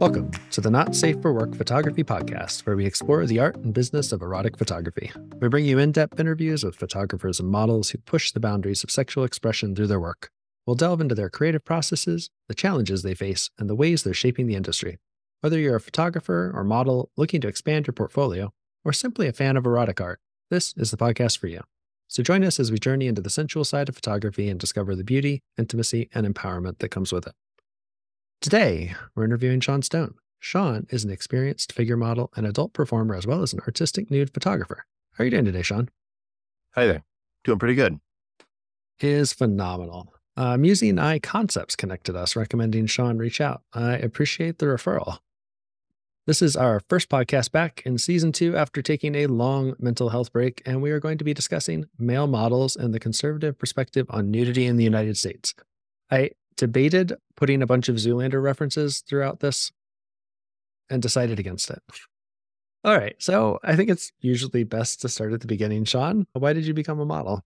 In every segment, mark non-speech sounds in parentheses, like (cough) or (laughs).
Welcome to the Not Safe for Work Photography Podcast, where we explore the art and business of erotic photography. We bring you in depth interviews with photographers and models who push the boundaries of sexual expression through their work. We'll delve into their creative processes, the challenges they face, and the ways they're shaping the industry. Whether you're a photographer or model looking to expand your portfolio, or simply a fan of erotic art, this is the podcast for you. So join us as we journey into the sensual side of photography and discover the beauty, intimacy, and empowerment that comes with it. Today, we're interviewing Sean Stone. Sean is an experienced figure model and adult performer, as well as an artistic nude photographer. How are you doing today, Sean? Hi there. Doing pretty good. Is phenomenal. Uh, and Eye Concepts connected us, recommending Sean reach out. I appreciate the referral. This is our first podcast back in season two after taking a long mental health break, and we are going to be discussing male models and the conservative perspective on nudity in the United States. I debated putting a bunch of Zoolander references throughout this and decided against it. All right. So I think it's usually best to start at the beginning. Sean, why did you become a model?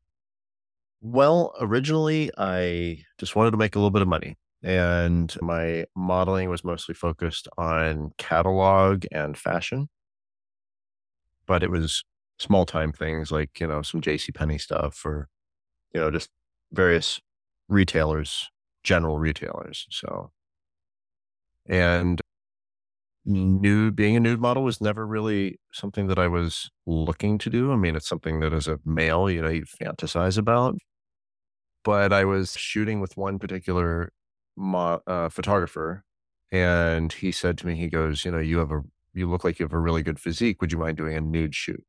Well, originally, I just wanted to make a little bit of money. And my modeling was mostly focused on catalog and fashion. But it was small time things like, you know, some JC Penney stuff or, you know, just various retailers general retailers. So, and nude, being a nude model was never really something that I was looking to do. I mean, it's something that as a male, you know, you fantasize about. But I was shooting with one particular mo- uh, photographer, and he said to me, he goes, you know, you have a, you look like you have a really good physique. Would you mind doing a nude shoot?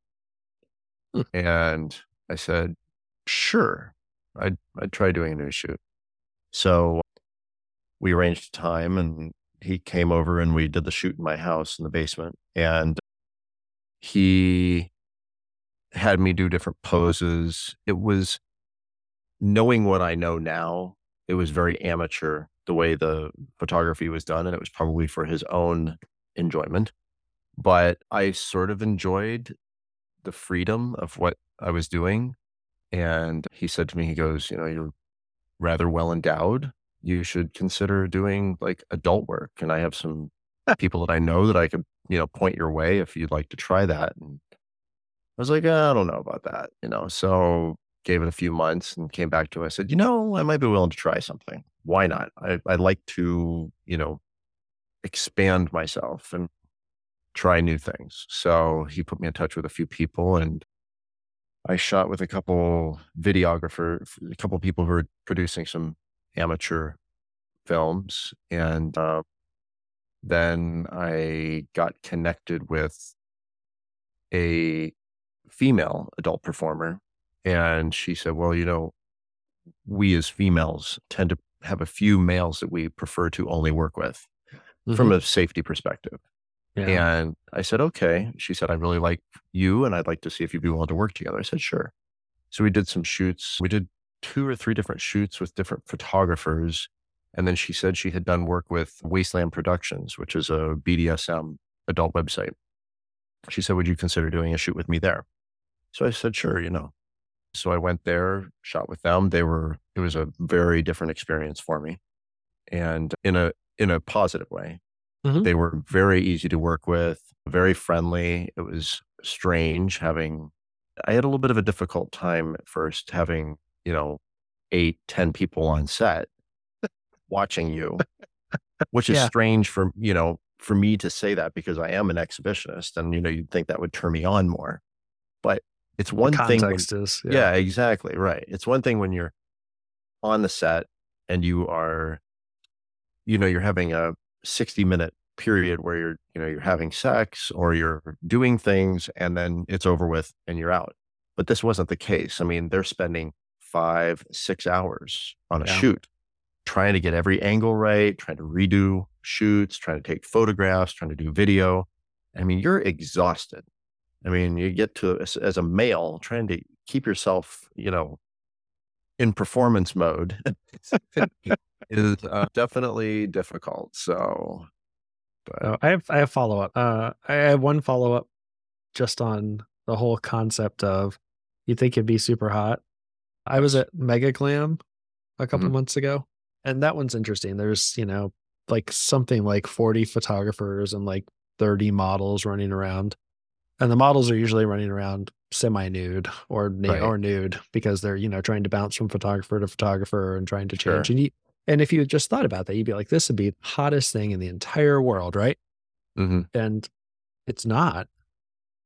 Hmm. And I said, sure. I'd, I'd try doing a nude shoot. So we arranged a time and he came over and we did the shoot in my house in the basement. And he had me do different poses. It was knowing what I know now, it was very amateur the way the photography was done. And it was probably for his own enjoyment. But I sort of enjoyed the freedom of what I was doing. And he said to me, he goes, You know, you're rather well endowed, you should consider doing like adult work. And I have some people that I know that I could, you know, point your way if you'd like to try that. And I was like, I don't know about that, you know. So gave it a few months and came back to. I said, you know, I might be willing to try something. Why not? I, I'd like to, you know, expand myself and try new things. So he put me in touch with a few people and I shot with a couple videographer, a couple people who were producing some amateur films, and uh, then I got connected with a female adult performer, and she said, "Well, you know, we as females tend to have a few males that we prefer to only work with mm-hmm. from a safety perspective." Yeah. And I said, okay. She said, I really like you and I'd like to see if you'd be willing to work together. I said, sure. So we did some shoots. We did two or three different shoots with different photographers. And then she said she had done work with Wasteland Productions, which is a BDSM adult website. She said, Would you consider doing a shoot with me there? So I said, Sure, you know. So I went there, shot with them. They were, it was a very different experience for me and in a, in a positive way. Mm-hmm. They were very easy to work with, very friendly. It was strange having, I had a little bit of a difficult time at first having, you know, eight, ten people on set (laughs) watching you, which is yeah. strange for, you know, for me to say that because I am an exhibitionist and, you know, you'd think that would turn me on more. But it's one thing. When, is, yeah. yeah, exactly. Right. It's one thing when you're on the set and you are, you know, you're having a 60 minute period where you're you know you're having sex or you're doing things and then it's over with and you're out. But this wasn't the case. I mean they're spending five six hours on a yeah. shoot trying to get every angle right trying to redo shoots trying to take photographs trying to do video. I mean you're exhausted. I mean you get to as, as a male trying to keep yourself you know in performance mode. (laughs) Is uh, definitely difficult. So, but oh, I have I have follow up. Uh, I have one follow up just on the whole concept of you think it'd be super hot. I was at Mega Glam a couple mm-hmm. months ago, and that one's interesting. There's you know like something like 40 photographers and like 30 models running around. And the models are usually running around semi nude or na- Right. or nude because they're, you know, trying to bounce from photographer to photographer and trying to Sure. change. And you, and if you just thought about that, you'd be like, this would be the hottest thing in the entire world, right? hmm And it's not.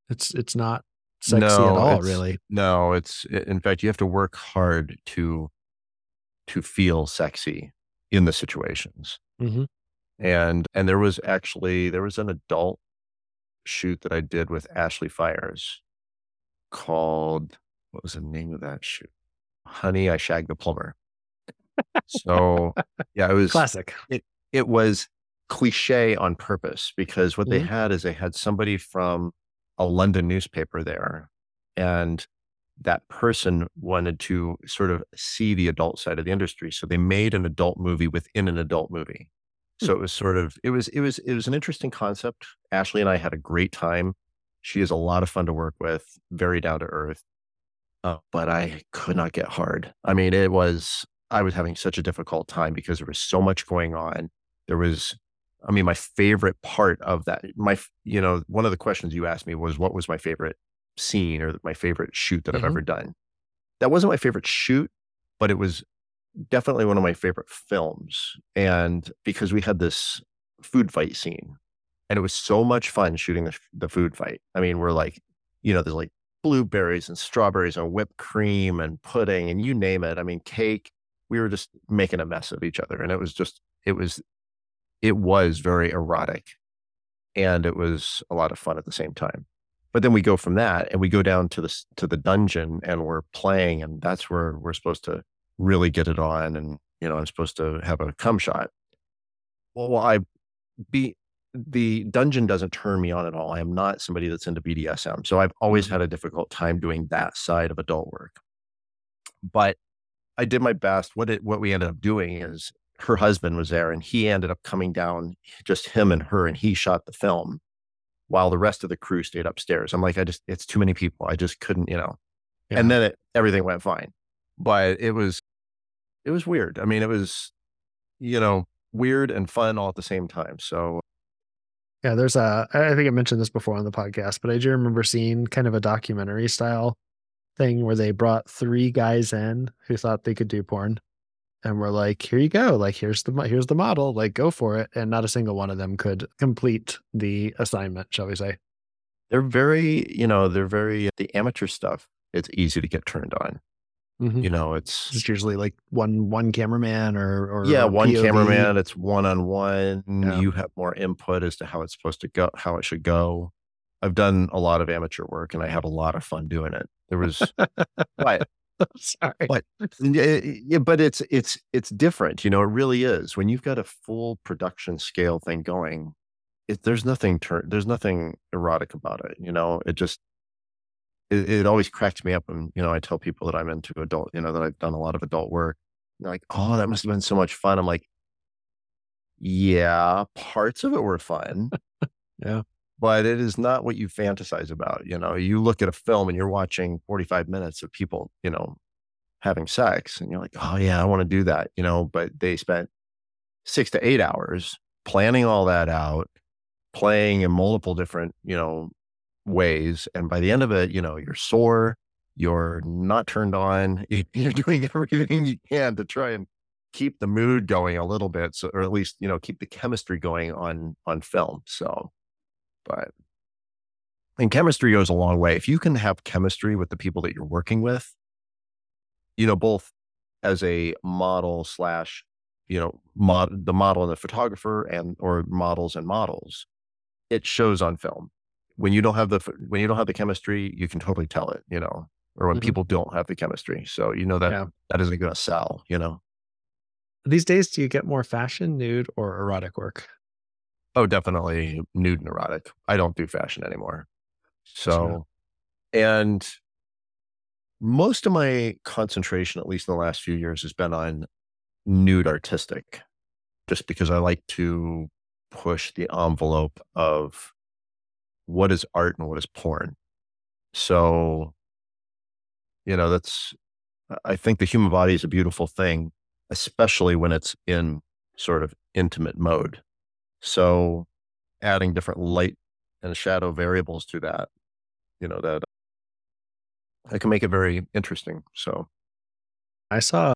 It's it's not sexy at No, all, really. No, it's in fact you have to work hard to to feel sexy in the situations. hmm And and there was actually there was an adult shoot that I did with Ashley Fires called what was the name of that shoot? Honey, I Shagged the Plumber. So yeah, it (laughs) was Classic. it it was cliche on purpose because what they Mhm. had is they had somebody from a London newspaper there and that person wanted to sort of see the adult side of the industry so they made an adult movie within an adult movie. So it was sort of it was it was it was an interesting concept. Ashley and i had a great time. She is a lot of fun to work with very down to earth uh, but i could not get hard. I mean it was i was having such a difficult time because there was so much going on. There was i mean my favorite part of that my you know one of the questions you asked me was what was my favorite scene or my favorite shoot that Mhm. i've ever done? That wasn't my favorite shoot but it was definitely one of my favorite films and because we had this food fight scene and it was so much fun shooting the, the food fight. I mean we're like you know there's like blueberries and strawberries and whipped cream and pudding and you name it. I mean cake we were just making a mess of each other and it was just it was it was very erotic and it was a lot of fun at the same time. But then we go from that and we go down to the to the dungeon and we're playing and that's where we're supposed to really get it on and you know i'm supposed to have a cum shot. Well i be the dungeon doesn't turn me on at all. I am not somebody that's into bdsm so i've always Mhm. had a difficult time doing that side of adult work. But i did my best. What it what we ended up doing is her husband was there and he ended up coming down just him and her and he shot the film while the rest of the crew stayed upstairs. I'm like i just it's too many people. I just couldn't you know? And then it, everything went fine. But it was it was weird. I mean it was you know weird and fun all at the same time so Yeah, there's a, I think I mentioned this before on the podcast, but I do remember seeing kind of a documentary style thing where they brought three guys in who thought they could do porn, and were like, "Here you go, like here's the here's the model, like go for it." And not a single one of them could complete the assignment, shall we say? they're very you know they're very the amateur stuff it's easy to get turned on Mhm. you know it's It's usually like one one cameraman or or yeah one POV. cameraman it's one-on-one you have more input as to how it's supposed to go how it should go i've done a lot of amateur work and i had a lot of fun doing it. There was but (laughs) Sorry. Yeah, yeah, but it's it's it's different you know it really is. When you've got a full production scale thing going it, there's nothing tur- there's nothing erotic about it you know? It just it, it always cracks me up when you know i tell people that i'm into adult you know that i've done a lot of adult work they're like oh that must have been so much fun. I'm like yeah parts of it were fun. (laughs) Yeah. But it is not what you fantasize about you know? You look at a film and you're watching 45 minutes of people you know having sex and you're like oh yeah i want to do that you know? But they spent six to eight hours planning all that out playing in multiple different you know ways and by the end of it you know you're sore you're not turned on (laughs) you're doing everything you can to try and keep the mood going a little bit so or at least you know keep the chemistry going on on film so but and chemistry goes a long way if you can have chemistry with the people that you're working with you know both as a model slash you know mod the model and the photographer and or models and models it shows on film when you don't have the when you don't have the chemistry you can totally tell it you know or when Mhm. people don't have the chemistry so you know that Yeah. that isn't going to sell you know These days, do you get more fashion, nude, or erotic work? Oh, definitely nude and erotic. I don't do fashion anymore. So, and most of my concentration, at least in the last few years, has been on nude artistic, just because I like to push the envelope of what is art and what is porn. So, you know, that's, I think the human body is a beautiful thing, especially when it's in sort of intimate mode. So adding different light and shadow variables to that, you know, that I can make it very interesting. So I saw,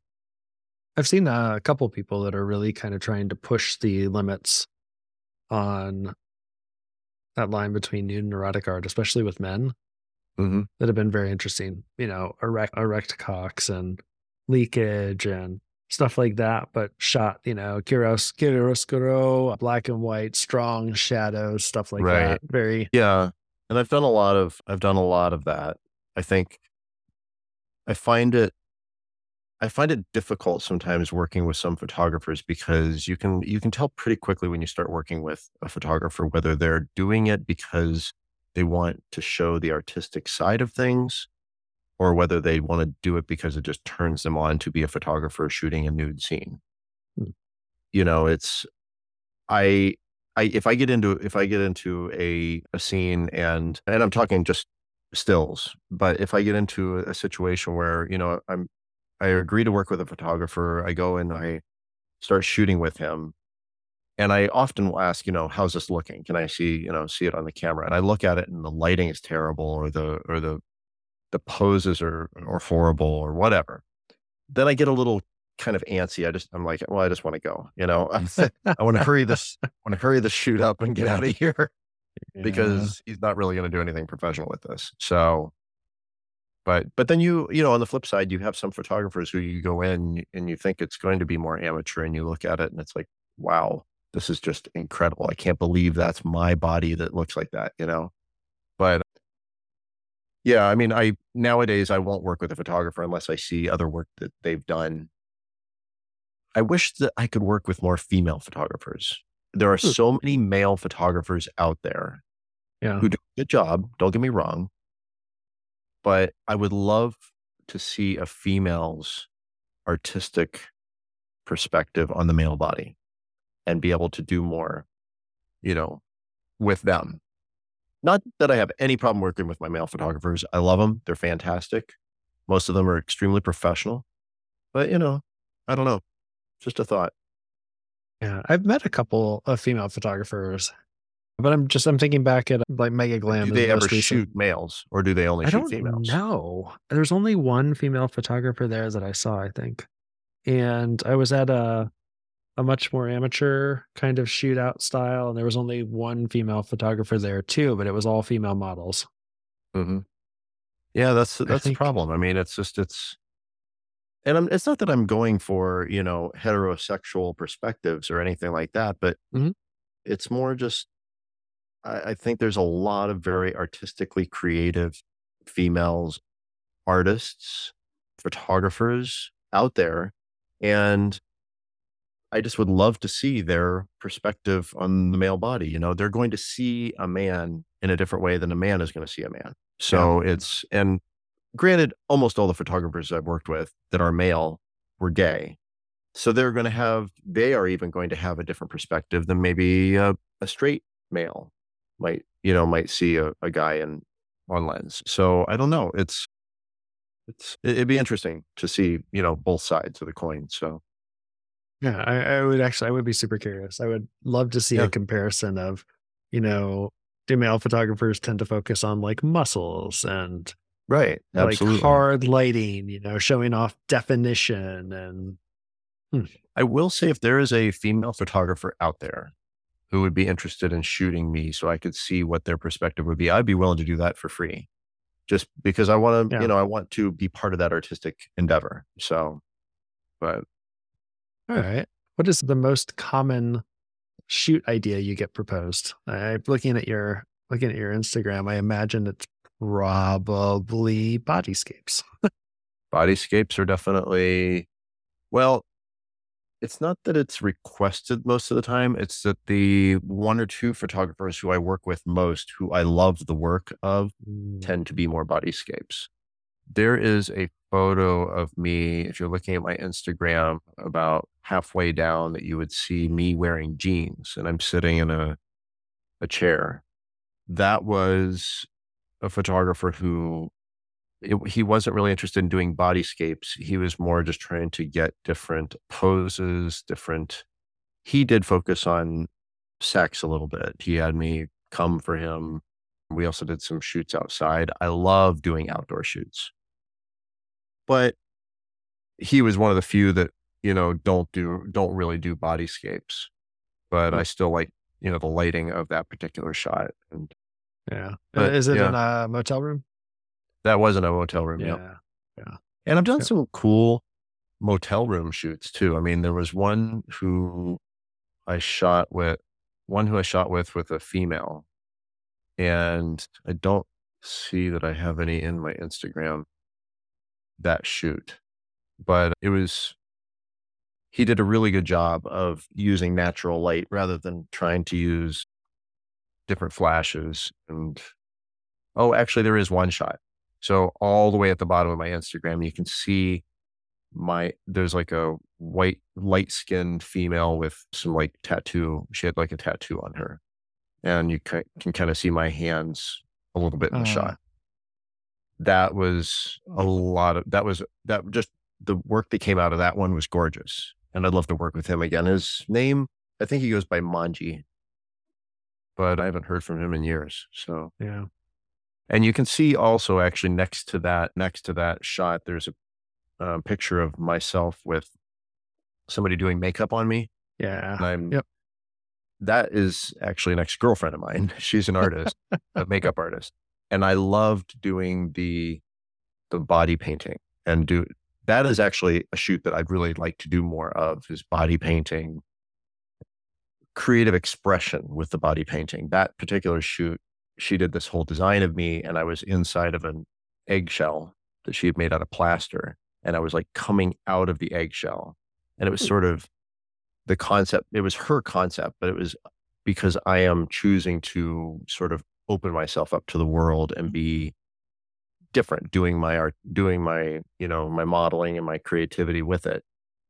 I've seen a couple people that are really kind of trying to push the limits on that line between nude and erotic art, especially with men Mhm. that have been very interesting. You know, erect, erect cocks and leakage and stuff like that, but shot, you know, chiaroscuro, black and white, strong shadows, stuff like Right. that. Very, Yeah. And I've done a lot of I've done a lot of that. I think I find it I find it difficult sometimes working with some photographers because you can you can tell pretty quickly when you start working with a photographer whether they're doing it because they want to show the artistic side of things or whether they want to do it because it just turns them on to be a photographer shooting a nude scene. Hmm. You know, it's I I if I get into if I get into a a scene and and I'm talking just stills, but if I get into a, a situation where, you know, I'm I agree to work with a photographer, I go and I start shooting with him. And I often will ask, you know, how's this looking? Can I see, you know, see it on the camera? And I look at it and the lighting is terrible or the or the the poses are are horrible or whatever. Then I get a little kind of antsy. I just I'm like, well, I just want to go, you know. (laughs) (laughs) I want to hurry this I want to hurry this shoot up and get out of here yeah. because he's not really going to do anything professional with this. So, but but then you you know on the flip side, you have some photographers who you go in and you think it's going to be more amateur, and you look at it and it's like, wow, this is just incredible. I can't believe that's my body that looks like that, you know. Yeah, I mean, I nowadays I won't work with a photographer unless I see other work that they've done. I wish that I could work with more female photographers. There are Hmm. so many male photographers out there yeah. who do a good job. Don't get me wrong. But I would love to see a female's artistic perspective on the male body and be able to do more, you know, with them. Not that I have any problem working with my male photographers. I love them. They're fantastic. Most of them are extremely professional. But, you know, I don't know. Just a thought. Yeah, I've met a couple of female photographers, but I'm just I'm thinking back at like Mega Glam. Do they the ever recent- shoot males or do they only I shoot females? No. There's only one female photographer there that I saw, I think, and I was at a a much more amateur kind of shootout style, and there was only one female photographer there too, but it was all female models. hmm Yeah, that's that's the think- problem. I mean, it's just it's, and I'm, it's not that I'm going for you know heterosexual perspectives or anything like that, but Mhm. it's more just I, I think there's a lot of very artistically creative females, artists, photographers out there, and I just would love to see their perspective on the male body. You know, they're going to see a man in a different way than a man is going to see a man. So it's, and granted, almost all the photographers I've worked with that are male were gay. So they're going to have, they are even going to have a different perspective than maybe a, a straight male might, you know, might see a, a guy in on lens. So I don't know. It's, it's, it'd be interesting to see, you know, both sides of the coin. So Yeah, I, I would actually I would be super curious. I would love to see Yeah. a comparison of, you know, do male photographers tend to focus on like muscles and right. Absolutely. like hard lighting, you know, showing off definition and hmm. I will say if there is a female photographer out there who would be interested in shooting me so I could see what their perspective would be, I'd be willing to do that for free. Just because I want to, Yeah. you know, I want to be part of that artistic endeavor. So, but all right. What is the most common shoot idea you get proposed? I looking at your looking at your Instagram, I imagine it's probably bodyscapes. (laughs) bodyscapes are definitely, well, it's not that it's requested most of the time. It's that the one or two photographers who I work with most, who I love the work of, Mm, tend to be more bodyscapes. There is a photo of me, if you're looking at my Instagram, about halfway down that you would see me wearing jeans and I'm sitting in a a chair. That was a photographer who it, he wasn't really interested in doing bodyscapes. He was more just trying to get different poses, different he did focus on sex a little bit. He had me come for him. We also did some shoots outside. I love doing outdoor shoots. But he was one of the few that, you know, don't do don't really do bodyscapes. But I mm. still like, you know, the lighting of that particular shot. And Yeah. Uh, but, Is it yeah. in a motel room? that wasn't a motel room. yep. Yeah. And I've done Yeah. some cool motel room shoots too. I mean, there was one who I shot with, one who I shot with with a female, and I don't see that I have any in my Instagram that shoot, but it was. He did a really good job of using natural light rather than trying to use different flashes. And oh, actually, there is one shot. So all the way at the bottom of my Instagram, you can see my there's like a white light skinned female with some like tattoo. She had like a tattoo on her, and you can, can kind of see my hands a little bit in the Uh. shot. That was a lot of that was that just the work that came out of that one was gorgeous, and I'd love to work with him again. His name, I think he goes by Manji, but I haven't heard from him in years. So Yeah. and you can see also actually next to that, next to that shot, there's a um, picture of myself with somebody doing makeup on me. Yeah. And I'm, Yep. that is actually an ex girlfriend of mine. (laughs) She's an artist, a makeup artist. And I loved doing the, the body painting and do, that is actually a shoot that I'd really like to do more of is body painting, creative expression with the body painting. That particular shoot, she did this whole design of me and I was inside of an eggshell that she had made out of plaster. And I was like coming out of the eggshell. And it was Hmm. sort of the concept, it was her concept, but it was because I am choosing to sort of open myself up to the world and be different, doing my art, doing my, you know, my modeling and my creativity with it.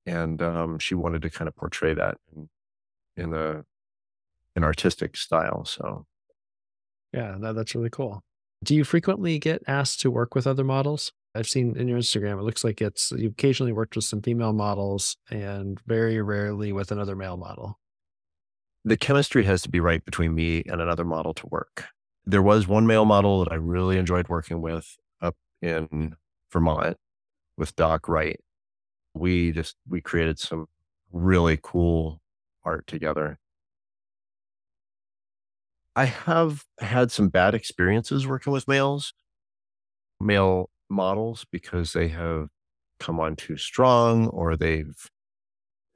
And um, she wanted to kind of portray that in, in a an artistic style. So Yeah. That, that's really cool. Do you frequently get asked to work with other models? I've seen in your Instagram, it looks like it's you've occasionally worked with some female models and very rarely with another male model. the chemistry has to be right between me and another model to work. There was one male model that I really enjoyed working with up in Vermont with Doc Wright. We just we created some really cool art together. I have had some bad experiences working with males, male models, because they have come on too strong or they've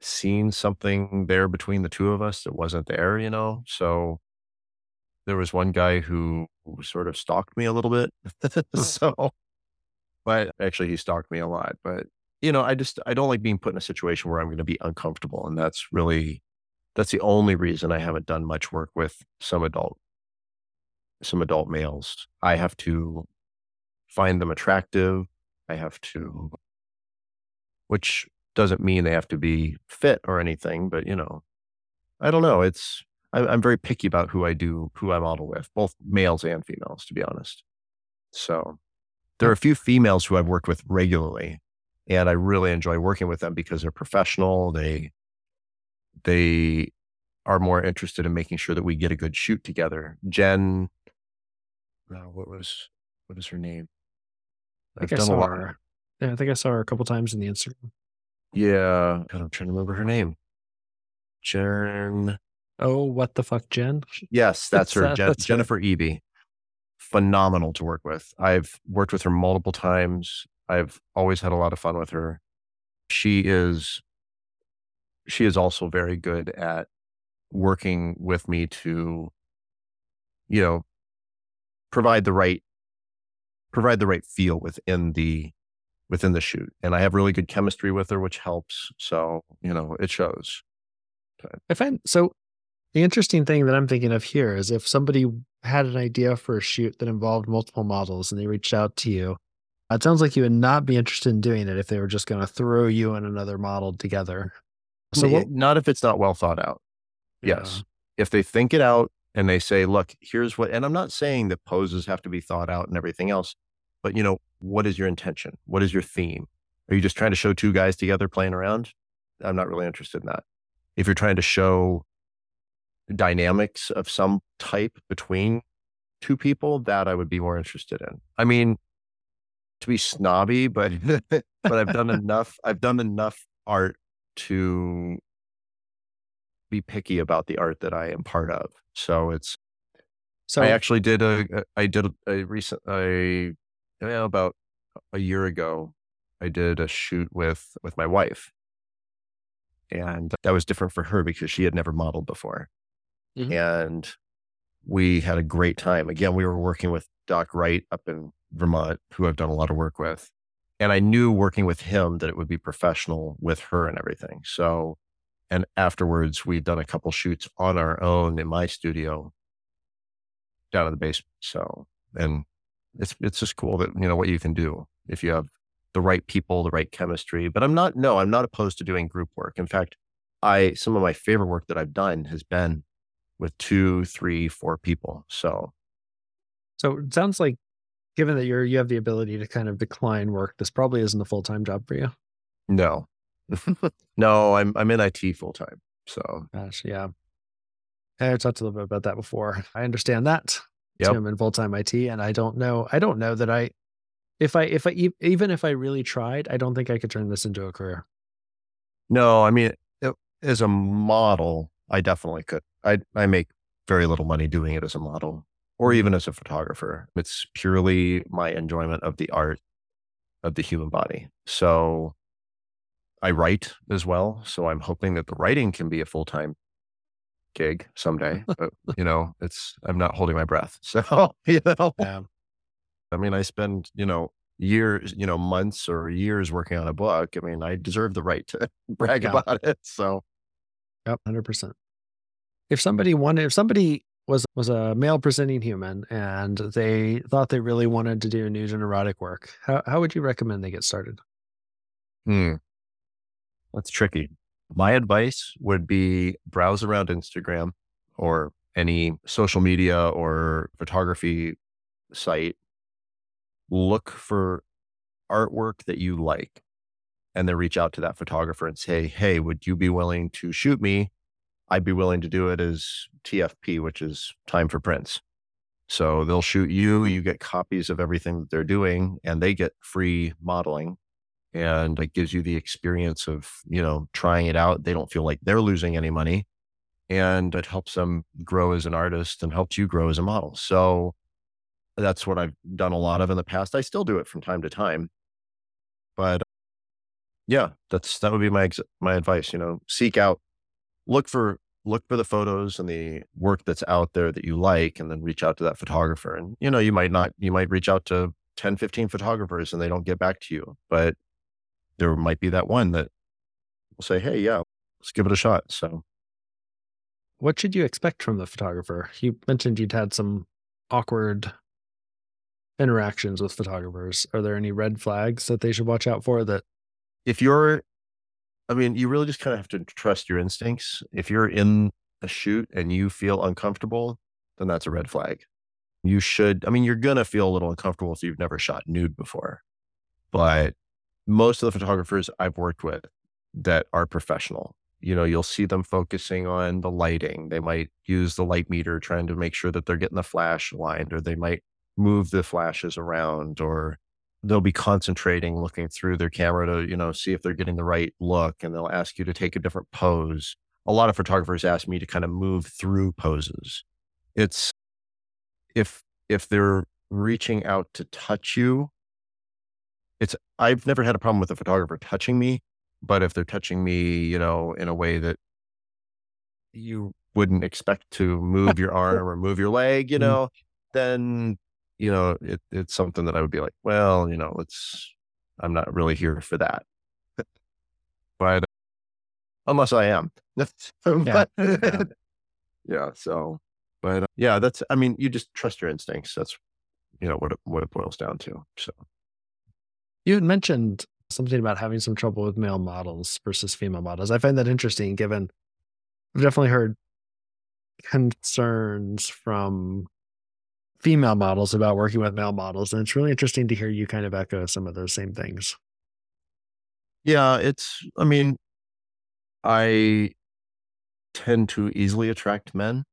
seen something there between the two of us that wasn't there, you know? So there was one guy who sort of stalked me a little bit. (laughs) Hmm. so, but actually, he stalked me a lot. But, you know, I just, I don't like being put in a situation where I'm going to be uncomfortable. And that's really, that's the only reason I haven't done much work with some adult, some adult males. I have to find them attractive. I have to, which doesn't mean they have to be fit or anything, but you know, I don't know. It's I, I'm very picky about who I do, who I model with, both males and females, to be honest. So there are a few females who I've worked with regularly, and I really enjoy working with them because they're professional. They they are more interested in making sure that we get a good shoot together. Jen, uh, what was what is her name? I I've think I done a saw her. Yeah, I think I saw her a couple times in the Instagram. Yeah, God, I'm trying to remember her name. Jen. Oh, what the fuck, Jen? Yes, that's her. Jen, that's her. Jennifer Eby. Phenomenal to work with. I've worked with her multiple times. I've always had a lot of fun with her. She is she is also very good at working with me to you know provide the right provide the right feel within the within the shoot. And I have really good chemistry with her which helps. So, you know, it shows. I find so the interesting thing that I'm thinking of here is if somebody had an idea for a shoot that involved multiple models and they reached out to you, it sounds like you would not be interested in doing it if they were just going to throw you and another model together. So what? not if it's not well thought out. Yes. If they think it out and they say, look, here's what, and I'm not saying that poses have to be thought out and everything else, but you know, what is your intention? What is your theme? Are you just trying to show two guys together playing around? I'm not really interested in that. if you're trying to show dynamics of some type between two people, that I would be more interested in. I mean, to be snobby, but (laughs) but I've done enough. I've done enough art to be picky about the art that I am part of. So it's. So I actually did a. I did a recent. I you know, about a year ago. I did a shoot with with my wife, and that was different for her because she had never modeled before, mm-hmm. and we had a great time. Again, we were working with Doc Wright up in Vermont, who I've done a lot of work with. And I knew working with him that it would be professional with her and everything. So, and afterwards, we'd done a couple shoots on our own in my studio down in the basement. So, and it's, it's just cool that, you know, what you can do if you have the right people, the right chemistry. But I'm not, no, I'm not opposed to doing group work. In fact, I, some of my favorite work that I've done has been with two, three, four people. So, so it sounds like given that you're you have the ability to kind of decline work, this probably isn't a full time job for you. No, (laughs) no, I'm I'm in IT full time. So, gosh, yeah. I talked a little bit about that before. I understand that. Yep. I'm in full time IT, and I don't know. I don't know that I, if I, if I, even if I really tried, I don't think I could turn this into a career. No, I mean, it, as a model, I definitely could. I I make very little money doing it as a model or mm-hmm. even as a photographer. It's purely my enjoyment of the art of the human body. So I write as well. So I'm hoping that the writing can be a full time gig someday. (laughs) but, you know, it's, I'm not holding my breath. (laughs) So, you know, yeah. I mean, I spend, you know, years, you know, months or years working on a book. I mean, I deserve the right to (laughs) brag yeah. about it. So, yep, 100%. If somebody wanted, if somebody was was a male presenting human and they thought they really wanted to do nude and erotic work, how how would you recommend they get started? Hmm. That's tricky. My advice would be browse around Instagram or any social media or photography site. Look for artwork that you like and then reach out to that photographer and say, Hey, would you be willing to shoot me I'd be willing to do it as TFP, which is time for prints. So they'll shoot you, you get copies of everything that they're doing, and they get free modeling. And it gives you the experience of, you know, trying it out. They don't feel like they're losing any money. And it helps them grow as an artist and helps you grow as a model. So that's what I've done a lot of in the past. I still do it from time to time. But yeah, that's that would be my my advice, you know, seek out look for look for the photos and the work that's out there that you like and then reach out to that photographer. And you know you might not you might reach out to 10 15 photographers and they don't get back to you but there might be that one that will say hey yeah let's give it a shot so. What should you expect from the photographer? You mentioned you'd had some awkward interactions with photographers. Are there any red flags that they should watch out for that if you're I mean, you really just kind of have to trust your instincts. If you're in a shoot and you feel uncomfortable, then that's a red flag. You should, I mean, you're going to feel a little uncomfortable if you've never shot nude before. But most of the photographers I've worked with that are professional, you know, you'll see them focusing on the lighting. They might use the light meter trying to make sure that they're getting the flash aligned, or they might move the flashes around, or they'll be concentrating looking through their camera to you know see if they're getting the right look and they'll ask you to take a different pose. A lot of photographers ask me to kind of move through poses. It's if if they're reaching out to touch you it's i've never had a problem with a photographer touching me but if they're touching me you know in a way that you wouldn't expect to move your arm or move your leg you mm-hmm. know then you know, it, it's something that I would be like, well, you know, it's, I'm not really here for that. (laughs) but unless I am. (laughs) but, yeah. (laughs) yeah. So, but uh, yeah, that's, I mean, you just trust your instincts. That's, you know, what it, what it boils down to. So you had mentioned something about having some trouble with male models versus female models. I find that interesting given I've definitely heard concerns from female models about working with male models. And it's really interesting to hear you kind of echo some of those same things. Yeah, it's, I mean, I, tend to easily attract men.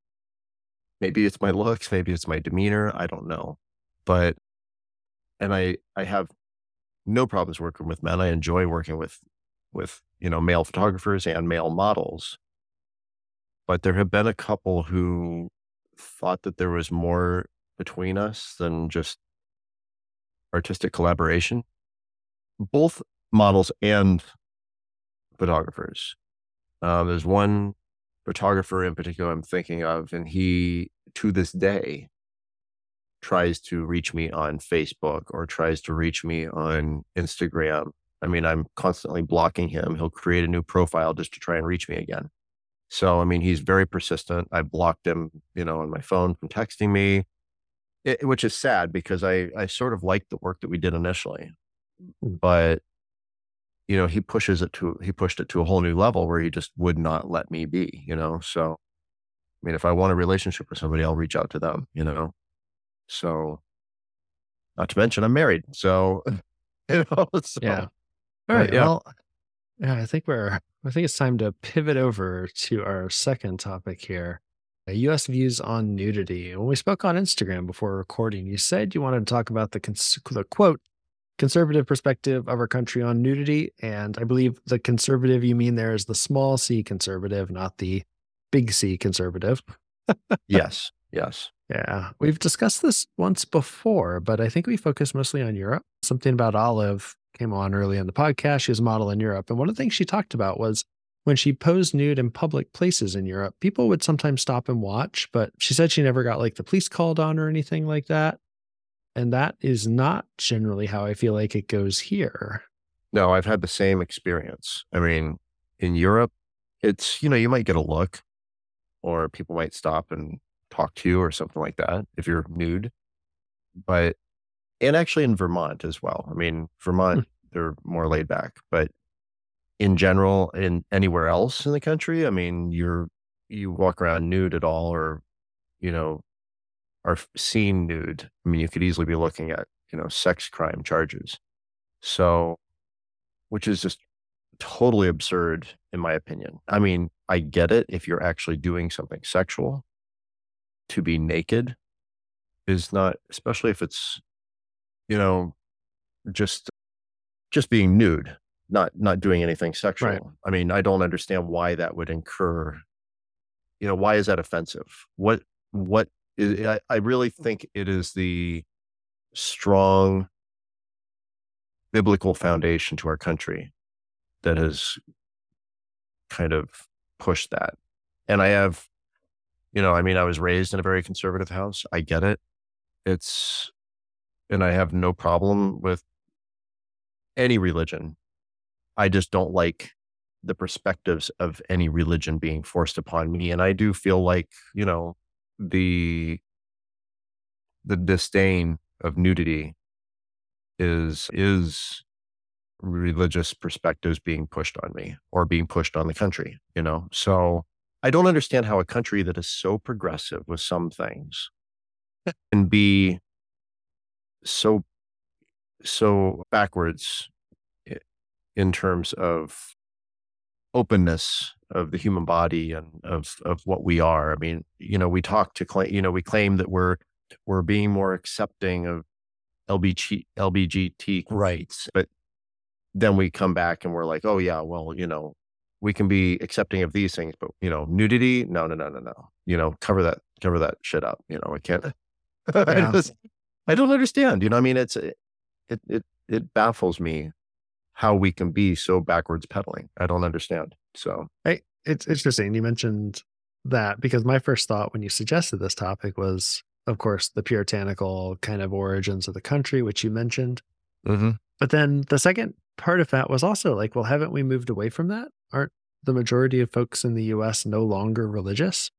Maybe it's my looks, maybe it's my demeanor, I don't know. But and I I have no problems working with men. I enjoy working with with, you know, male photographers and male models. But there have been a couple who thought that there was more between us than just artistic collaboration. Both models and photographers. Uh, there's one photographer in particular I'm thinking of, and he, to this day, tries to reach me on Facebook or tries to reach me on Instagram. I mean, I'm constantly blocking him. He'll create a new profile just to try and reach me again. So, I mean, he's very persistent. I blocked him, you know, on my phone from texting me, it, which is sad because I, I sort of liked the work that we did initially. Mm. But you know, he pushes it to, he pushed it to a whole new level where he just would not let me be, you know? So, I mean, if I want a relationship with somebody, I'll reach out to them, you know? So, not to mention I'm married. So, (laughs) you know, (laughs) so, yeah. All right. Yeah. Well, yeah, I think we're, I think it's time to pivot over to our second topic here. U.S. views on nudity. When we spoke on Instagram before recording, you said you wanted to talk about the, cons- the quote conservative perspective of our country on nudity. And I believe the conservative you mean there is the small c conservative, not the big C conservative. (laughs) yes. Yes. Yeah. We've discussed this once before, but I think we focus mostly on Europe. Something about Olive came on early in the podcast. She was a model in Europe. And one of the things she talked about was when she posed nude in public places in Europe, people would sometimes stop and watch, but she said she never got like the police called on or anything like that. And that is not generally how I feel like it goes here. No, I've had the same experience. I mean, in Europe, it's, you know, you might get a look or people might stop and talk to you or something like that if you're nude. But, and actually in Vermont as well. I mean, Vermont, hmm. they're more laid back, but in general, in anywhere else in the country, I mean, you're, you walk around nude at all or, you know, are seen nude, I mean, you could easily be looking at, you know, sex crime charges. So, which is just totally absurd, in my opinion. I mean, I get it if you're actually doing something sexual. To be naked is not, especially if it's, you know, just just being nude, not not doing anything sexual. Right. I mean, I don't understand why that would incur. You know, why is that offensive? What what I, I really think it is the strong biblical foundation to our country that has kind of pushed that. And I have, you know, I mean, I was raised in a very conservative house. I get it. It's, and I have no problem with any religion. I just don't like the perspectives of any religion being forced upon me. And I do feel like, you know, the the disdain of nudity is is religious perspectives being pushed on me or being pushed on the country you know so i don't understand how a country that is so progressive with some things can be so so backwards in terms of openness of the human body and of of what we are. I mean, you know, we talk to claim, you know, we claim that we're we're being more accepting of LBG, LBGT rights, but then we come back and we're like, oh yeah, well, you know, we can be accepting of these things, but you know, nudity, no, no, no, no, no. You know, cover that, cover that shit up. You know, I can't. (laughs) Yeah. I, just, I don't understand. You know, I mean, it's it it it baffles me how we can be so backwards pedaling. I don't understand. So I, it's interesting. You mentioned that because my first thought when you suggested this topic was, of course, the puritanical kind of origins of the country, which you mentioned. Mm-hmm. But then the second part of that was also like, well, haven't we moved away from that? Aren't the majority of folks in the US no longer religious?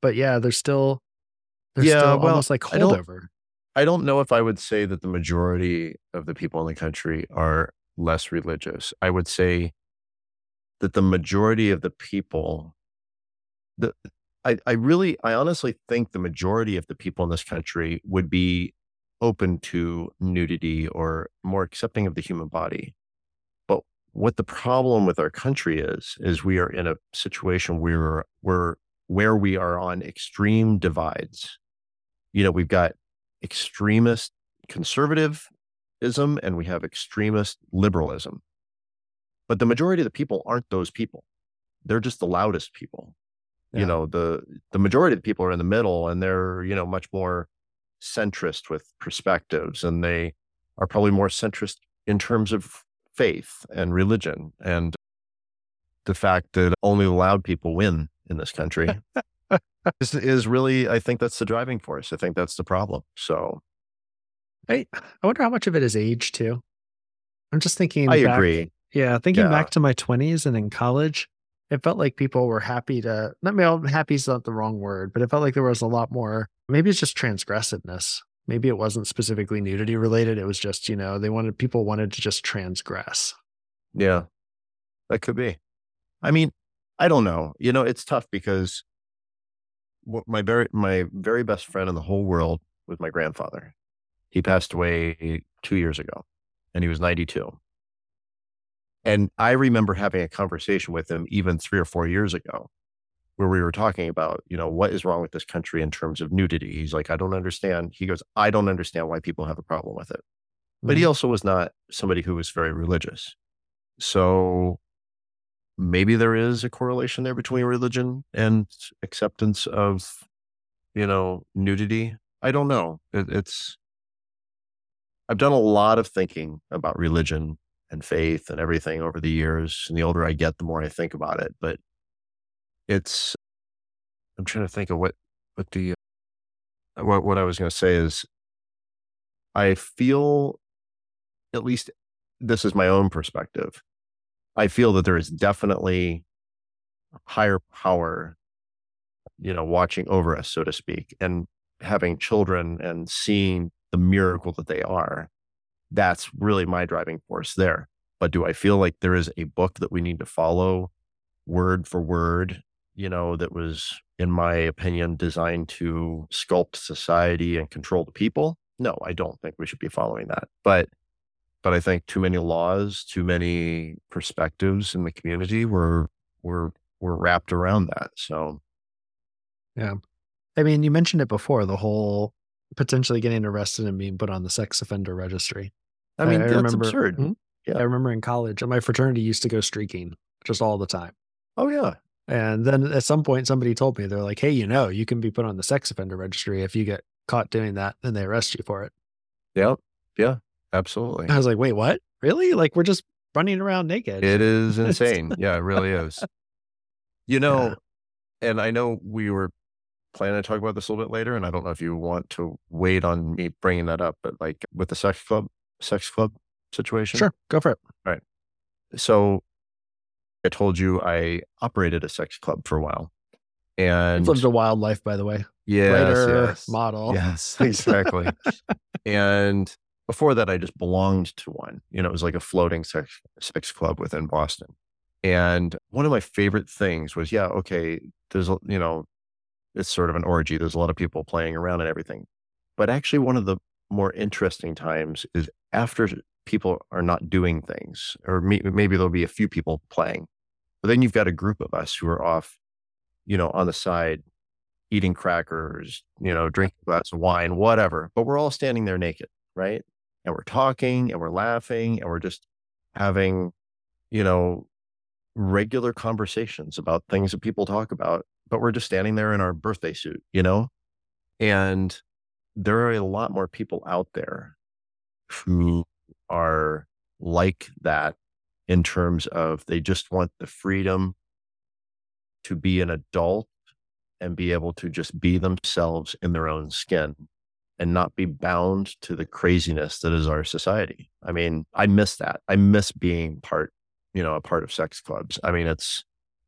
But yeah, there's still, there's yeah, still well, almost like holdover. I don't know if I would say that the majority of the people in the country are less religious. I would say that the majority of the people, the I, I really, I honestly think the majority of the people in this country would be open to nudity or more accepting of the human body. But what the problem with our country is, is we are in a situation where we're where we are on extreme divides. You know, we've got extremist conservatism and we have extremist liberalism. But the majority of the people aren't those people. They're just the loudest people. Yeah. You know, the the majority of the people are in the middle and they're, you know, much more centrist with perspectives and they are probably more centrist in terms of faith and religion and the fact that only the loud people win in this country (laughs) is, is really i think that's the driving force i think that's the problem so. I i wonder how much of it is age too. I'm just thinking i back, agree. yeah thinking yeah. back to my 20s and in college it felt like people were happy to not maybe happy is not the wrong word but it felt like there was a lot more maybe it's just transgressiveness. Maybe it wasn't specifically nudity related it was just you know they wanted people wanted to just transgress. Yeah. That could be. I mean i don't know you know it's tough because my very my very best friend in the whole world was my grandfather he passed away two years ago and he was 92 and i remember having a conversation with him even three or four years ago where we were talking about, you know, what is wrong with this country in terms of nudity. He's like, I don't understand. He goes, I don't understand why people have a problem with it. Mm-hmm. But he mm-hmm. also was not somebody who was very religious. So maybe there is a correlation there between religion and acceptance of, you know, nudity. I don't know. It, it's, I've done a lot of thinking about religion and faith and everything over the years. And the older I get, the more I think about it. But it's I'm trying to think of what what the what what I was going to say is I feel at least this is my own perspective. I feel that there is definitely higher power, you know, watching over us, so to speak, and having children and seeing the miracle that they are. That's really my driving force there. But do I feel like there is a book that we need to follow word for word you know, that was, in my opinion, designed to sculpt society and control the people. No, I don't think we should be following that. But but I think too many laws, too many perspectives in the community were were were wrapped around that. So yeah. I mean, you mentioned it before, the whole potentially getting arrested and being put on the sex offender registry. I mean, I, that's remember, absurd. Hmm? Yeah. I remember in college, my fraternity used to go streaking just all the time. Oh yeah. And then at some point, somebody told me, they're like, hey, you know, you can be put on the sex offender registry if you get caught doing that and they arrest you for it. Yeah. Yeah. Absolutely. I was like, wait, what? Really? Like, we're just running around naked. It is (laughs) insane. yeah, it really is. You know, yeah. and I know we were planning to talk about this a little bit later, and I don't know if you want to wait on me bringing that up, but like with the sex club, sex club situation. Sure. Go for it. All right. So I told you I operated a sex club for a while. And lived a wild life, by the way. Yeah. Writer, yes. model. Yes, (laughs) exactly. (laughs) and before that, I just belonged to one. You know, it was like a floating sex, sex club within Boston. And one of my favorite things was, yeah, okay, there's, you know, it's sort of an orgy. There's a lot of people playing around and everything. But actually, one of the more interesting times is after people are not doing things, or maybe there'll be a few people playing. But then you've got a group of us who are off, you know, on the side, eating crackers, you know, drinking a glass of wine, whatever. But we're all standing there naked, right? And we're talking and we're laughing and we're just having, you know, regular conversations about things that people talk about. But we're just standing there in our birthday suit, you know? And there are a lot more people out there who are like that in terms of they just want the freedom to be an adult and be able to just be themselves in their own skin and not be bound to the craziness that is our society. I mean, I miss that. I miss being part, you know, a part of sex clubs. I mean, it's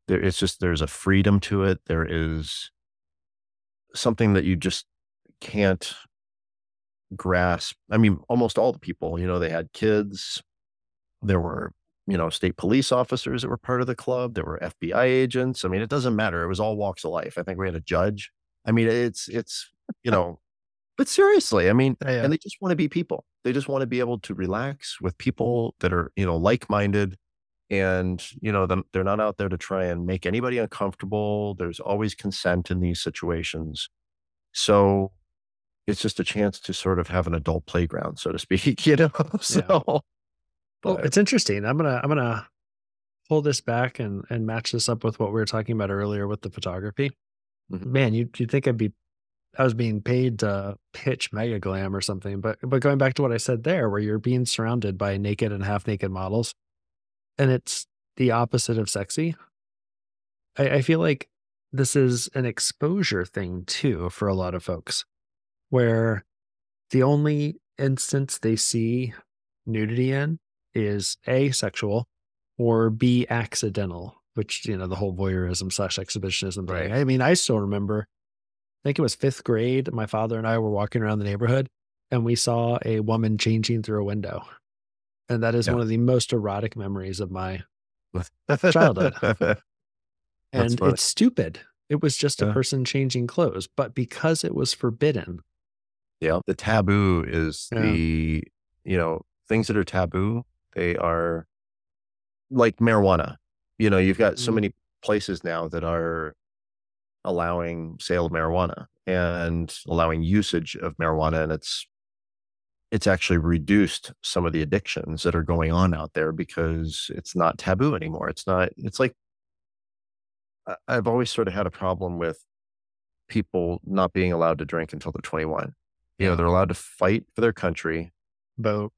there it's just there's a freedom to it. There is something that you just can't grasp. I mean, almost all the people, you know, they had kids. There were you know, state police officers that were part of the club. There were FBI agents. I mean, it doesn't matter. It was all walks of life. I think we had a judge. I mean, it's, it's, you know, but seriously, I mean, yeah, yeah. and they just want to be people. They just want to be able to relax with people that are, you know, like minded And, you know, they're not out there to try and make anybody uncomfortable. There's always consent in these situations. So it's just a chance to sort of have an adult playground, so to speak, (laughs) you know? (laughs) so, Well, but- it's interesting. I'm gonna I'm gonna pull this back and and match this up with what we were talking about earlier with the photography. Mhm. Man, you you think I'd be I was being paid to pitch Mega Glam or something, but but going back to what I said there, where you're being surrounded by naked and half naked models, and it's the opposite of sexy. I, I feel like this is an exposure thing too for a lot of folks, where the only instance they see nudity in is A, sexual, or B, accidental, which, you know, the whole voyeurism slash exhibitionism thing. Right. I mean, I still remember, I think it was fifth grade. My father and I were walking around the neighborhood and we saw a woman changing through a window. And that is Yeah. one of the most erotic memories of my, (laughs) Childhood. And it's stupid. It was just a person changing clothes, but because it was forbidden, Yeah. The taboo is Yeah. the, you know, things that are taboo, they are like marijuana. You know, you've got so Mhm. many places now that are allowing sale of marijuana and allowing usage of marijuana and it's it's actually reduced some of the addictions that are going on out there because it's not taboo anymore. It's not it's like I've always sort of had a problem with people not being allowed to drink until they're 21 you know they're allowed to fight for their country. Vote.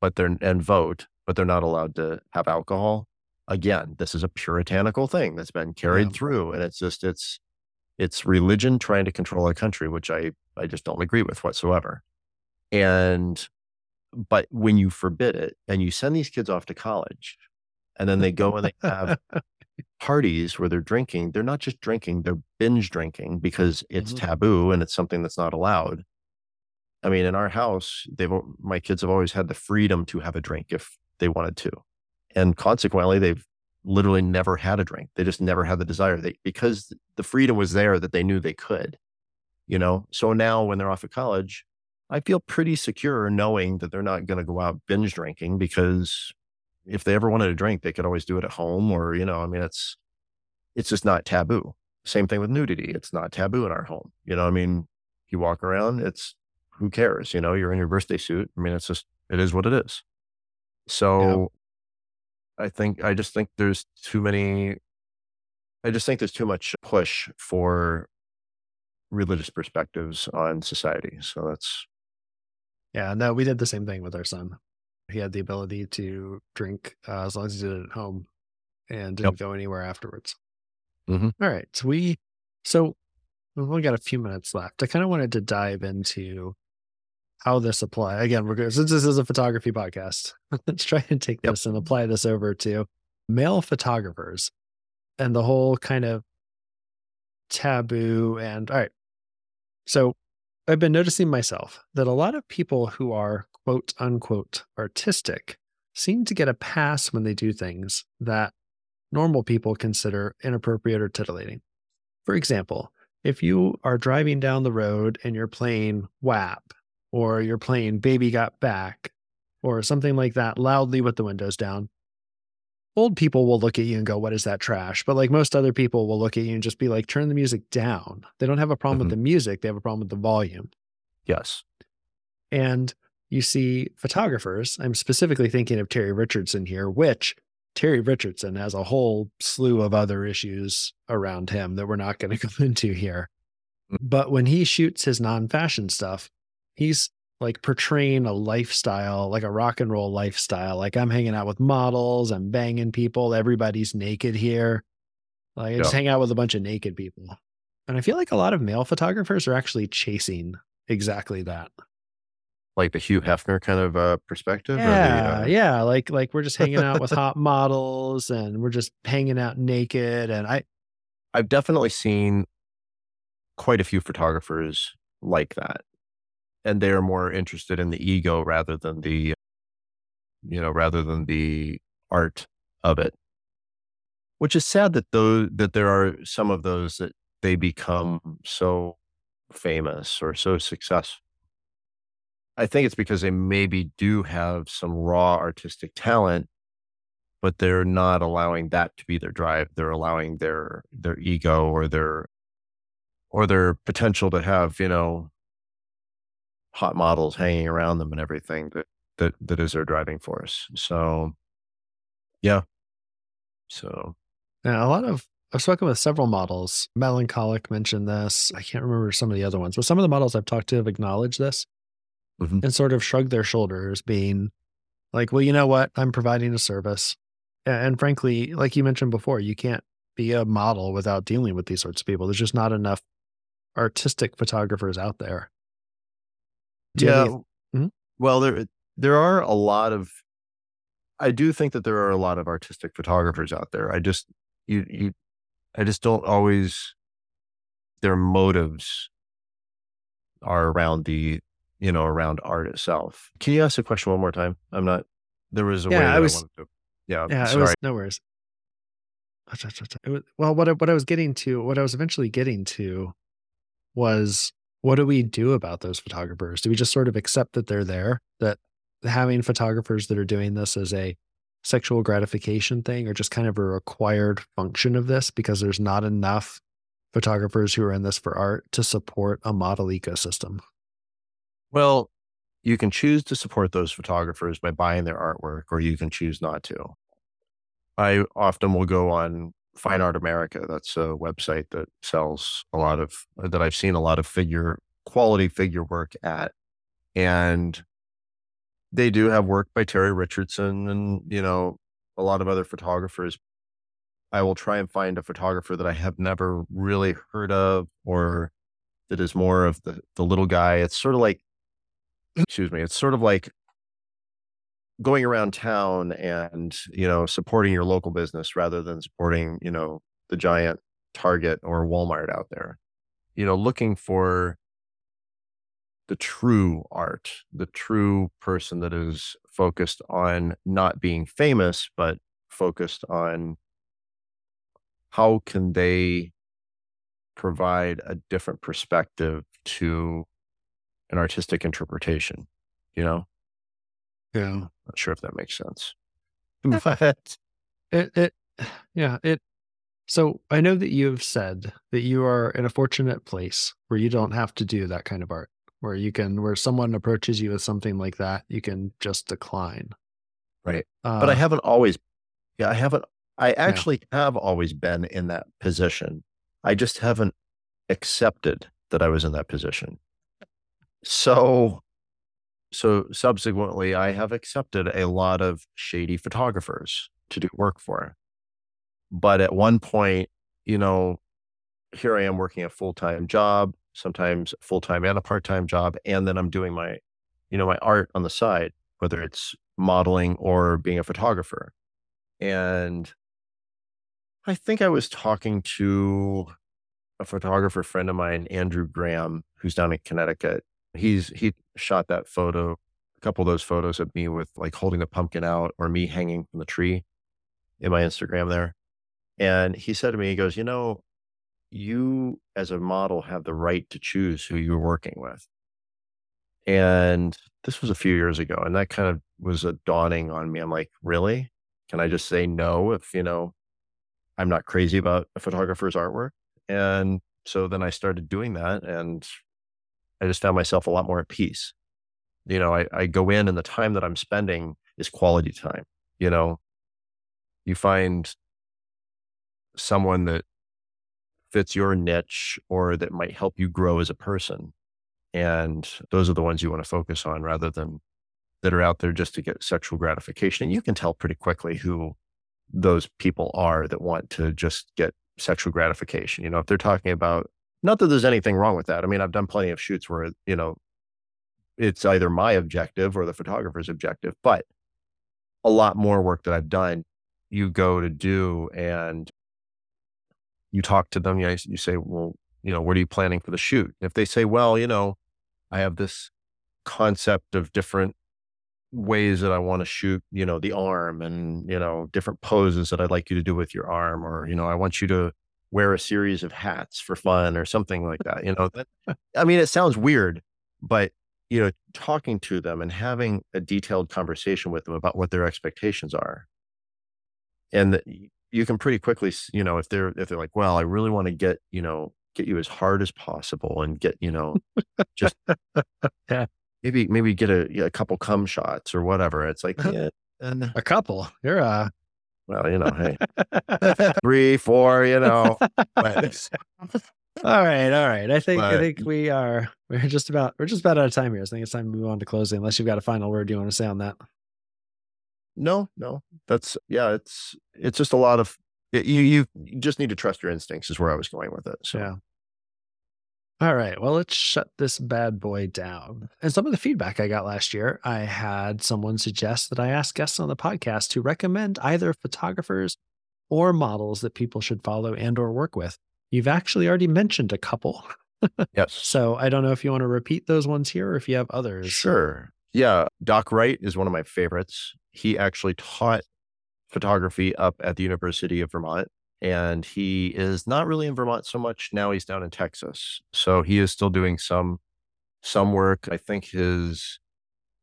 But they're and vote but they're not allowed to have alcohol again this is a puritanical thing that's been carried Yeah. through and it's just it's it's religion trying to control a country which i i just don't agree with whatsoever and but when you forbid it and you send these kids off to college and then they go and they have (laughs) parties where they're drinking they're not just drinking they're binge drinking because it's Mhm. taboo and it's something that's not allowed i mean in our house they've my kids have always had the freedom to have a drink if they wanted to and consequently they've literally never had a drink. They just never had the desire. They because the freedom was there that they knew they could you know? So now when they're off at college i feel pretty secure knowing that they're not going to go out binge drinking because if they ever wanted a drink they could always do it at home or you know i mean it's it's just not taboo. Same thing with nudity. It's not taboo in our home. You know i mean you walk around it's who cares? You know you're in your birthday suit. I mean it's just it is what it is. So i think i just think there's too many i just think there's too much push for religious perspectives on society so that's Yeah, no, we did the same thing with our son. He had the ability to drink uh, as long as he did it at home and didn't Yep. go anywhere afterwards. Mhm. All right. So we, so we've only got a few minutes left. I kind of wanted to dive into how this apply. Again, we're since this is a photography podcast, (laughs) let's try and take Yep. this and apply this over to male photographers and the whole kind of taboo. And all right. So I've been noticing myself that a lot of people who are quote unquote artistic seem to get a pass when they do things that normal people consider inappropriate or titillating. For example, if you are driving down the road and you're playing WAP or you're playing Baby Got Back or something like that loudly with the windows down, old people will look at you and go, What is that trash? But like most other people will look at you and just be like, Turn the music down. They don't have a problem Mhm. with the music, they have a problem with the volume. yes And you see photographers, I'm specifically thinking of Terry Richardson here, which Terry Richardson has a whole slew of other issues around him that we're not going (laughs) to go into here. Mm. But when he shoots his non fashion stuff, he's like portraying a lifestyle, like a rock and roll lifestyle. Like I'm hanging out with models, I'm banging people, everybody's naked here. Like I just Yeah. hang out with a bunch of naked people. And I feel like a lot of male photographers are actually chasing exactly that. like the hugh hefner kind of uh perspective Yeah, the, uh, yeah. Like like we're just hanging out with (laughs) hot models and we're just hanging out naked. And I I've definitely seen quite a few photographers like that. And they're more interested in the ego rather than the, you know, rather than the art of it. Which is sad that those that there are some of those that they become so famous or so successful. I think it's because they maybe do have some raw artistic talent but they're not allowing that to be their drive. They're allowing their their ego or their or their potential to have, you know, hot models hanging around them and everything that that that is their driving force. So yeah. So yeah, a lot of I've spoken with several models. Melancholic mentioned this. I can't remember some of the other ones, but some of the models I've talked to have acknowledged this mm-hmm. and sort of shrugged their shoulders, being like, well, you know what? I'm providing a service. And frankly, like you mentioned before, you can't be a model without dealing with these sorts of people. There's just not enough artistic photographers out there. Yeah. mm-hmm. Well, there there are a lot of I do think that there are a lot of artistic photographers out there. I just you you I just don't always their motives are around the you know around art itself. Can you ask the question one more time? I'm not. There was a yeah, way I was. I to, yeah, yeah. Sorry. Was, no worries. Was, well, what I, what I was getting to, what I was eventually getting to, was what do we do about those photographers? Do we just sort of accept that they're there? That having photographers that are doing this as a sexual gratification thing or just kind of a required function of this because there's not enough photographers who are in this for art to support a model ecosystem? Well, you can choose to support those photographers by buying their artwork, or you can choose not to. I often will go on Fine Art America. That's a website that sells a lot of, uh, that I've seen a lot of figure, quality figure work at. And they do have work by Terry Richardson and, you know, a lot of other photographers. I will try and find a photographer that I have never really heard of or that is more of the, the little guy. It's sort of like, excuse me, it's sort of like going around town and, you know, supporting your local business rather than supporting, you know, the giant Target or Walmart out there. You know, looking for the true art, the true person that is focused on not being famous, but focused on how can they provide a different perspective to an artistic interpretation, you know? Yeah. Not sure if that makes sense. But it, it, (sighs) yeah, it, so I know that you've said that you are in a fortunate place where you don't have to do that kind of art where you can where someone approaches you with something like that, you can just decline. Right. Uh, but I uh haven't always yeah, I haven't I actually yeah. have always been in that position. I just haven't accepted that I was in that position. So so subsequently I have accepted a lot of shady photographers to do work for. But at one point, you know, here I am working a full-time job sometimes full time and a part time job. And then I'm doing my, you know, my art on the side, whether it's modeling or being a photographer. And I think I was talking to a photographer friend of mine, Andrew Graham, who's down in Connecticut. He's he shot that photo, a couple of those photos of me with like holding the pumpkin out or me hanging from the tree in my Instagram there. And he said to me, he goes, you know, you as a model have the right to choose who you're working with. And this was a few years ago. And that kind of was a dawning on me. I'm like, really? Can I just say no if, you know, I'm not crazy about a photographer's artwork? And so then I started doing that and I just found myself a lot more at peace. You know, I, I go in and the time that I'm spending is quality time. You know, you find someone that fits your niche or that might help you grow as a person. And those are the ones you want to focus on rather than that are out there just to get sexual gratification. And you can tell pretty quickly who those people are that want to just get sexual gratification. You know, if they're talking about, not that there's anything wrong with that. I mean, I've done plenty of shoots where, you know, it's either my objective or the photographer's objective, but a lot more work that I've done, you go to do and you talk to them, you, you say, well, you know, what are you planning for the shoot? If they say, well, you know, I have this concept of different ways that I want to shoot, you know, the arm and, you know, different poses that I'd like you to do with your arm, or, you know, I want you to wear a series of hats for fun or something like that. You know, that, (laughs) I mean, it sounds weird, but, you know, talking to them and having a detailed conversation with them about what their expectations are and the, you can pretty quickly, you know, if they're if they're like, well, I really want to get you know get you as hard as possible and get you know just yeah maybe maybe get a, a couple cum shots or whatever. It's like (laughs) yeah, and a couple. You're uh well, you know, hey, three, four, you know. But, (laughs) all right, all right. I think But- I think we are we're just about we're just about out of time here. So I think it's time to move on to closing. Unless you've got a final word you want to say on that. no, no, that's yeah, it's it's just a lot of you you you just need to trust your instincts is where I was going with it. So Yeah. All right. Well, let's shut this bad boy down. And some of the feedback I got last year, I had someone suggest that I ask guests on the podcast to recommend either photographers or models that people should follow and or work with. You've actually already mentioned a couple. (laughs) yes, So I don't know if you want to repeat those ones here or if you have others. Sure. Yeah. Doc Wright is one of my favorites. He actually taught photography up at the University of Vermont. And he is not really in Vermont so much now. He's down in Texas. So he is still doing some some work. I think his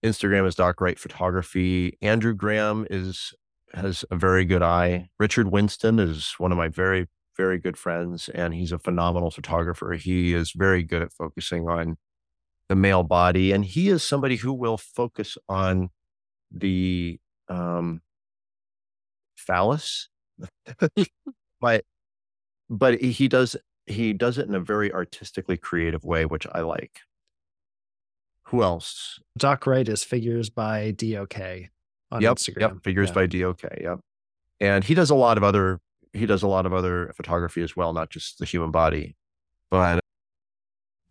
Instagram is Doc Wright Photography. Andrew Graham is has a very good eye. Richard Winston is one of my very, very good friends, and he's a phenomenal photographer. He is very good at focusing on the male body and he is somebody who will focus on the um phallus (laughs) (laughs) but but he does he does it in a very artistically creative way which i like who else Doc Wright is figures by DOK on yep Instagram. yep figures Yeah. by dok yep and he does a lot of other he does a lot of other photography as well not just the human body but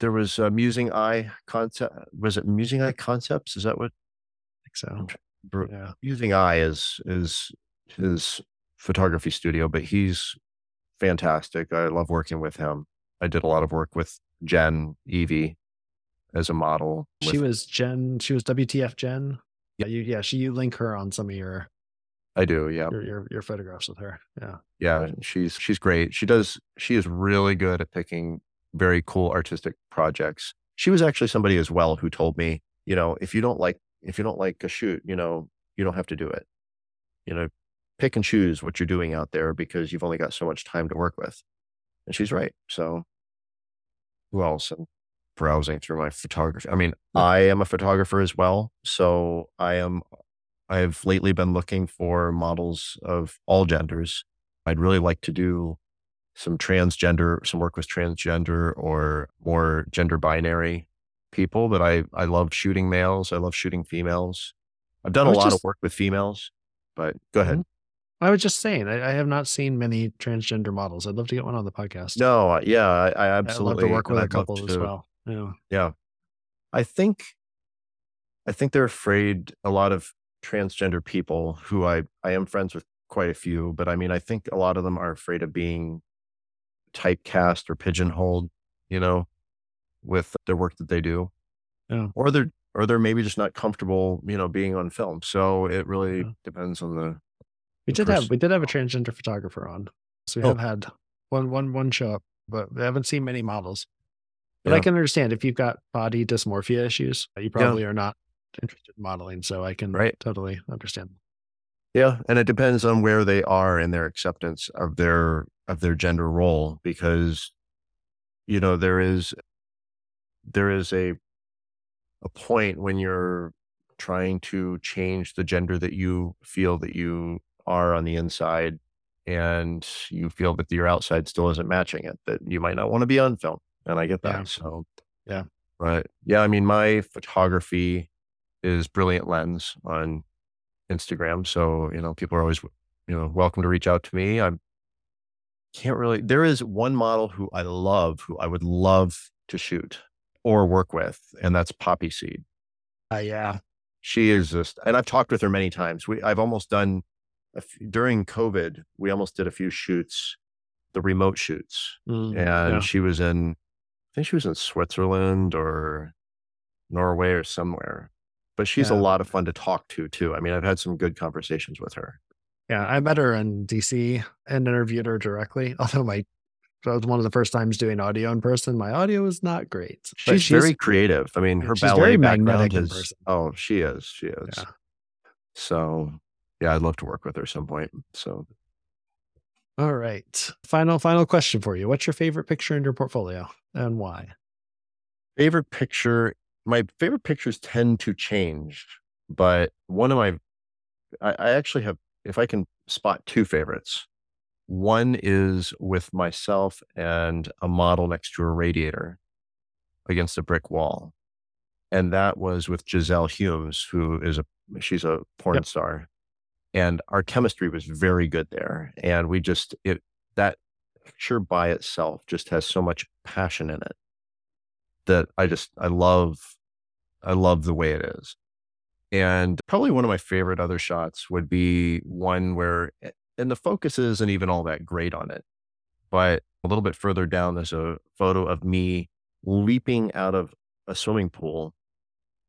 there was a musing eye concept was it musing eye concepts is that what I think so. Yeah. musing eye is is his photography studio, but he's fantastic. I love working with him. I did a lot of work with Jen Evie as a model. She was Jen. She was WTF Jen. Yeah, you, yeah. She you link her on some of your I do, yeah, your your, your photographs with her. Yeah. yeah. She's she's great. She does. She is really good at picking very cool artistic projects. She was actually somebody as well who told me, you know, if you don't like if you don't like a shoot, you know, you don't have to do it. You know, pick and choose what you're doing out there because you've only got so much time to work with. And she's right. So who else? And browsing through my photography. I mean, I am a photographer as well. So I am I've lately been looking for models of all genders. I'd really like to do some transgender, some work with transgender or more gender binary people, but I, I love shooting males. I love shooting females. I've done a lot of work with females, but go ahead. I was just saying, I, I have not seen many transgender models. I'd love to get one on the podcast. No, yeah, I, I I'd love absolutely to work with a I'd love couple as well. Yeah. Yeah. I think I think they're afraid a lot of transgender people who I I am friends with quite a few, but I mean I think a lot of them are afraid of being typecast or pigeonholed, you know, with their work that they do. Yeah. Or they're or they're maybe just not comfortable, you know, being on film. So it really Yeah. depends on the We did have we did have a transgender photographer on. So we Oh. have had one one one show up, but we haven't seen many models. But I can understand if you've got body dysmorphia issues, you probably are not interested in modeling. So I can Right. totally understand. Yeah, and it depends on where they are in their acceptance of their of their gender role because you know there is there is a a point when you're trying to change the gender that you feel that you are on the inside and you feel that your outside still isn't matching it that you might not want to be on film and I get that Yeah. so Yeah. but yeah I mean my photography is brilliant lens on Instagram. So, you know, people are always, you know, welcome to reach out to me. I can't really, there is one model who I love, who I would love to shoot or work with, and that's Poppy Seed. Uh, yeah. She is just, and I've talked with her many times. We, I've almost done, a f- during COVID, we almost did a few shoots, the remote shoots. Mm, And yeah. she was in, I think she was in Switzerland or Norway or somewhere. But she's a lot of fun to talk to too. I mean, I've had some good conversations with her. Yeah, I met her in DC and interviewed her directly. (laughs) Although my that was one of the first times doing audio in person. My audio was not great. but She's, very creative. I mean, her she's ballet very background magnetic is oh, she is, she is. Yeah. So, yeah, I'd love to work with her some point. So, All right. Final, final question for you. What's your favorite picture in your portfolio and why? Favorite picture. My favorite pictures tend to change, but one of my, I, I actually have, if I can spot two favorites, one is with myself and a model next to a radiator against a brick wall. And that was with Giselle Humes, who is a, she's a porn yep. star and our chemistry was very good there and we just it that picture by itself just has so much passion in it that i just i love i love the way it is. And probably one of my favorite other shots would be one where eh, and the focus isn't even all that great on it but a little bit further down there's a photo of me leaping out of a swimming pool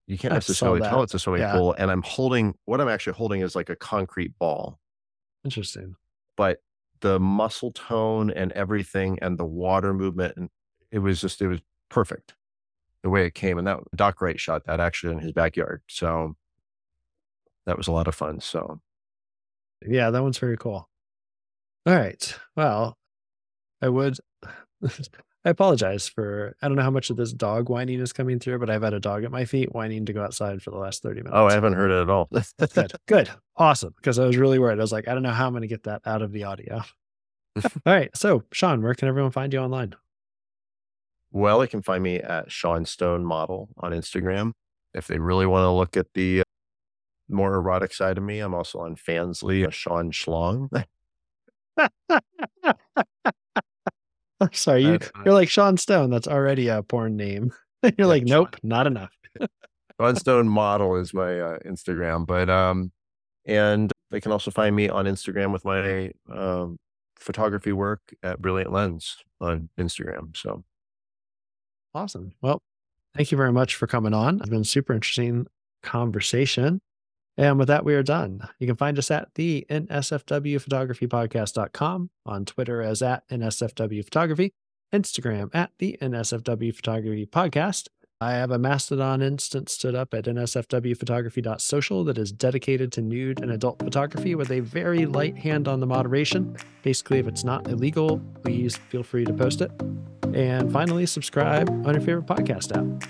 you can't I necessarily tell it's a swimming yeah. pool. And I'm holding what I'm actually holding is like a concrete ball. Interesting. But the muscle tone and everything and the water movement and it was just it was perfect the way it came. And that Doc Wright shot that actually in his backyard. So that was a lot of fun. So yeah, that one's very cool. All right. Well, I would (laughs) I apologize for I don't know how much of this dog whining is coming through, but I've had a dog at my feet whining to go outside for the last 30 minutes. Oh, I haven't heard it at all. Good. Good. Awesome. Because I was really worried. I was like, I don't know how I'm going to get that out of the audio. (laughs) all right. So, Sean, where can everyone find you online? Well, they can find me at Sean Stone Model on Instagram. If they really want to look at the uh, more erotic side of me, I'm also on Fansly, Sean Schlong. (laughs) I'm (laughs) sorry, you, you're like Sean Stone. That's already a porn name. (laughs) you're yeah, like, nope, Sean. not enough. (laughs) Sean Stone model is my uh, Instagram, but um, and they can also find me on Instagram with my um, photography work at Brilliant Lens on Instagram. So awesome. Well, thank you very much for coming on. It's been a super interesting conversation. And with that, we are done. You can find us at the NSFW Photography Podcast.com, on Twitter as at NSFW Photography, Instagram at the NSFW Photography Podcast. I have a Mastodon instance stood up at nsfwphotography.social that is dedicated to nude and adult photography with a very light hand on the moderation. Basically, if it's not illegal, please feel free to post it. And finally, subscribe on your favorite podcast app.